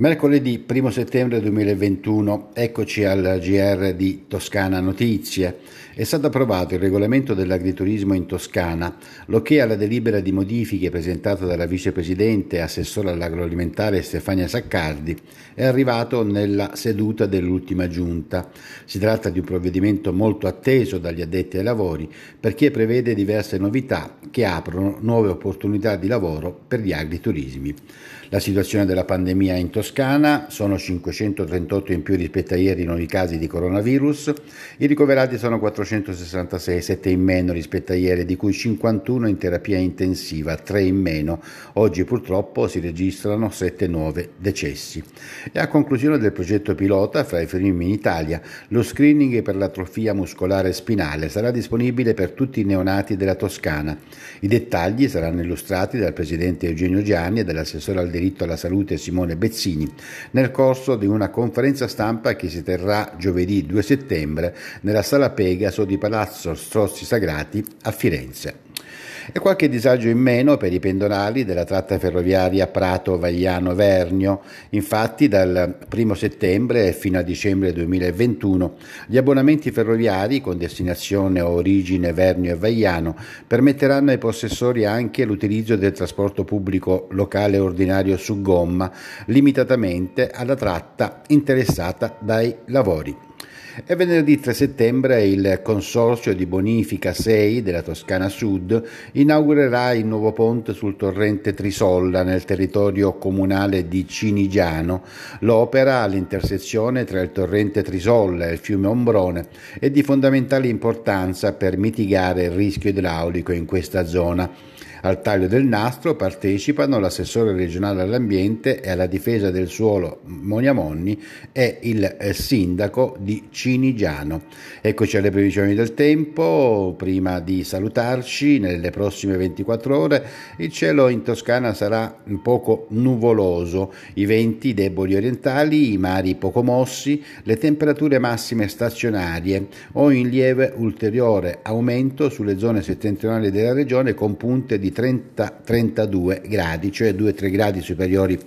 Mercoledì 1 settembre 2021, eccoci al GR di Toscana Notizie. È stato approvato il regolamento dell'agriturismo in Toscana, lo che alla delibera di modifiche presentata dalla vicepresidente e assessore all'agroalimentare Stefania Saccardi è arrivato nella seduta dell'ultima giunta. Si tratta di un provvedimento molto atteso dagli addetti ai lavori perché prevede diverse novità che aprono nuove opportunità di lavoro per gli agriturismi. La situazione della pandemia in Toscana sono 538 in più rispetto a ieri nuovi casi di coronavirus, i ricoverati sono 466, 7 in meno rispetto a ieri, di cui 51 in terapia intensiva, 3 in meno. Oggi purtroppo si registrano 7 nuovi decessi. E a conclusione del progetto pilota fra i primi in Italia, lo screening per l'atrofia muscolare spinale sarà disponibile per tutti i neonati della Toscana. I dettagli saranno illustrati dal presidente Eugenio Gianni e dall'assessore al diritto alla salute Simone Bezzini nel corso di una conferenza stampa che si terrà giovedì 2 settembre nella sala Pegaso di Palazzo Strozzi Sagrati a Firenze e qualche disagio in meno per i pendolari della tratta ferroviaria Prato-Vagliano-Vernio. Infatti dal 1 settembre fino a dicembre 2021 gli abbonamenti ferroviari con destinazione o origine Vernio e Vagliano permetteranno ai possessori anche l'utilizzo del trasporto pubblico locale ordinario su gomma, limitatamente alla tratta interessata dai lavori. E venerdì 3 settembre il Consorzio di Bonifica 6 della Toscana Sud inaugurerà il nuovo ponte sul torrente Trisolla nel territorio comunale di Cinigiano. L'opera all'intersezione tra il torrente Trisolla e il fiume Ombrone è di fondamentale importanza per mitigare il rischio idraulico in questa zona. Al taglio del nastro partecipano l'assessore regionale all'ambiente e alla difesa del suolo Monia Monni e il eh, sindaco di Cinigiano. Eccoci alle previsioni del tempo, prima di salutarci nelle prossime 24 ore il cielo in Toscana sarà un poco nuvoloso, i venti deboli orientali, i mari poco mossi, le temperature massime stazionarie. O in lieve ulteriore aumento sulle zone settentrionali della regione con punte di di 30-32 gradi, cioè 2-3 gradi superiori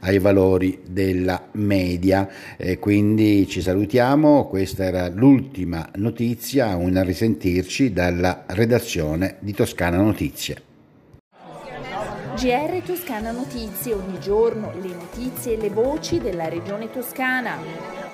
ai valori della media. E quindi ci salutiamo, questa era l'ultima notizia, un risentirci dalla redazione di Toscana Notizie. GR Toscana Notizie, ogni giorno le notizie e le voci della regione toscana.